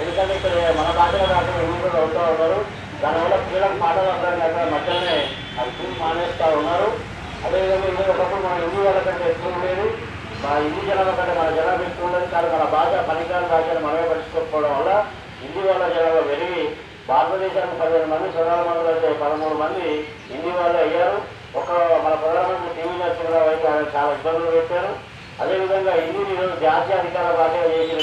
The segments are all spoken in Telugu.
ఎందుకంటే ఇక్కడ మన భాషలో కాకుండా హిందీ కూడా అవుతూ ఉన్నారు. దానివల్ల పిల్లలకు మాటలు అందరం అక్కడ మధ్యలోనే అది మానేస్తూ ఉన్నారు. అదేవిధంగా ఇది ఒకప్పుడు మన హిందీ వాళ్ళకంటే ఎక్కువ ఉండేది. మా హిందీ జనాభా కంటే మన జనాభా ఎక్కువ ఉండేది. కానీ మన భాష పనికిరాని భాషను మనమే పట్టించుకోకపోవడం వల్ల హిందీ వాళ్ళ జనాభా పెరిగి భారతదేశానికి పదిహేను మంది ప్రధానమంత్రులు అయితే పదమూడు మంది హిందీ వాళ్ళు అయ్యారు. ఒక మన ప్రధానమంత్రి టీవీ నరసింహరావు అయితే ఆయన చాలా ఇబ్బందులు పెట్టారు. అదేవిధంగా హిందీని ఈరోజు జాతీయ అధికార భాషగా చేసిన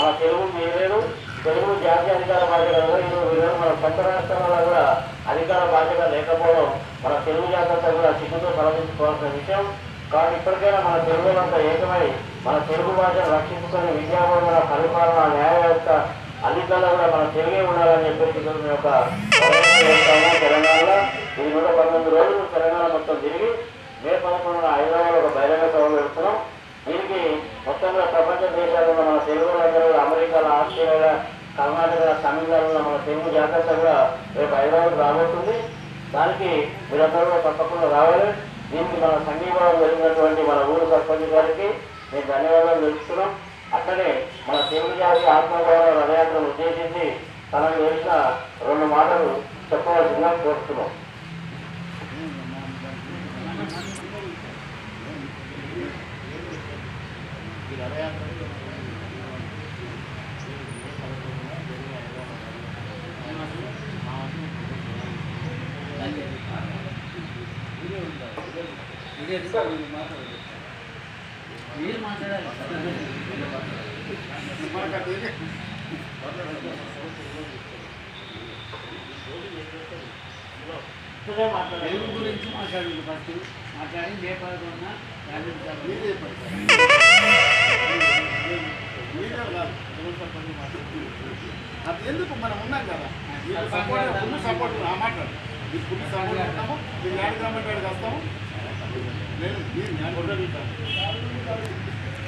మన తెలుగు చేయలేదు తెలుగు జాతీయ అధికార భాషగా ఈరోజు మన కొత్త రాష్ట్రాలలో కూడా అధికార భాషగా లేకపోవడం మన తెలుగు జాతంతా కూడా సిగ్గుతో తలదించుకోవాల్సిన విషయం. కానీ ఇప్పటికైనా మన తెలుగులంతా ఏకమై మన తెలుగు భాషను రక్షించుకునే విద్యాబోధన పరిపాలన న్యాయ వ్యవస్థ అన్నింటిలో కూడా మన తెలుగే ఉండాలని చెప్పేసి మేము ఒక తెలంగాణలో. ఇది నూట పంతొమ్మిది రోజులు తెలంగాణ మొత్తం తిరిగి మే పదకొండున హైదరాబాద్ ఒక బహిరంగ సభ పెడుతున్నాం దీనికి మొత్తంగా ప్రపంచ దేశాలలో మన తెలుగు రాజ్యాలు అమెరికాలో ఆస్ట్రేలియా కర్ణాటక తమిళనాడులో మన తెలుగు జాగ్రత్తగా రేపు హైదరాబాద్ రాబోతుంది. దానికి మీరందరూ తప్పకుండా రావాలి. దీనికి మన సంఘీభావం జరిగినటువంటి మన ఊరు సర్పంచ్ గారికి మేము ధన్యవాదాలు తెలుపుతున్నాం. అట్లనే మన తెలుగు జాతి ఆత్మగౌరవ రథయాత్రను ఉద్దేశించి తనకు వేసిన రెండు మాటలు చెప్పవలసిందిగా కోరుతున్నాం. మీరు మాట్లాడాలి ఇప్పుడే మాట్లాడండి. తెలుగు గురించి మాట్లాడండి ఫస్ట్ మాట్లాడి మే పదకొండున రాజకీయ అది ఎందుకు మనం ఉన్నాం కదా? ఫుల్ సపోర్ట్ ఆ మాట్లాడు మీకు ఫుల్ సపోర్ట్ ఉంటాము మీరు న్యాయ వాడికి వస్తాము నేను మీరు న్యాయ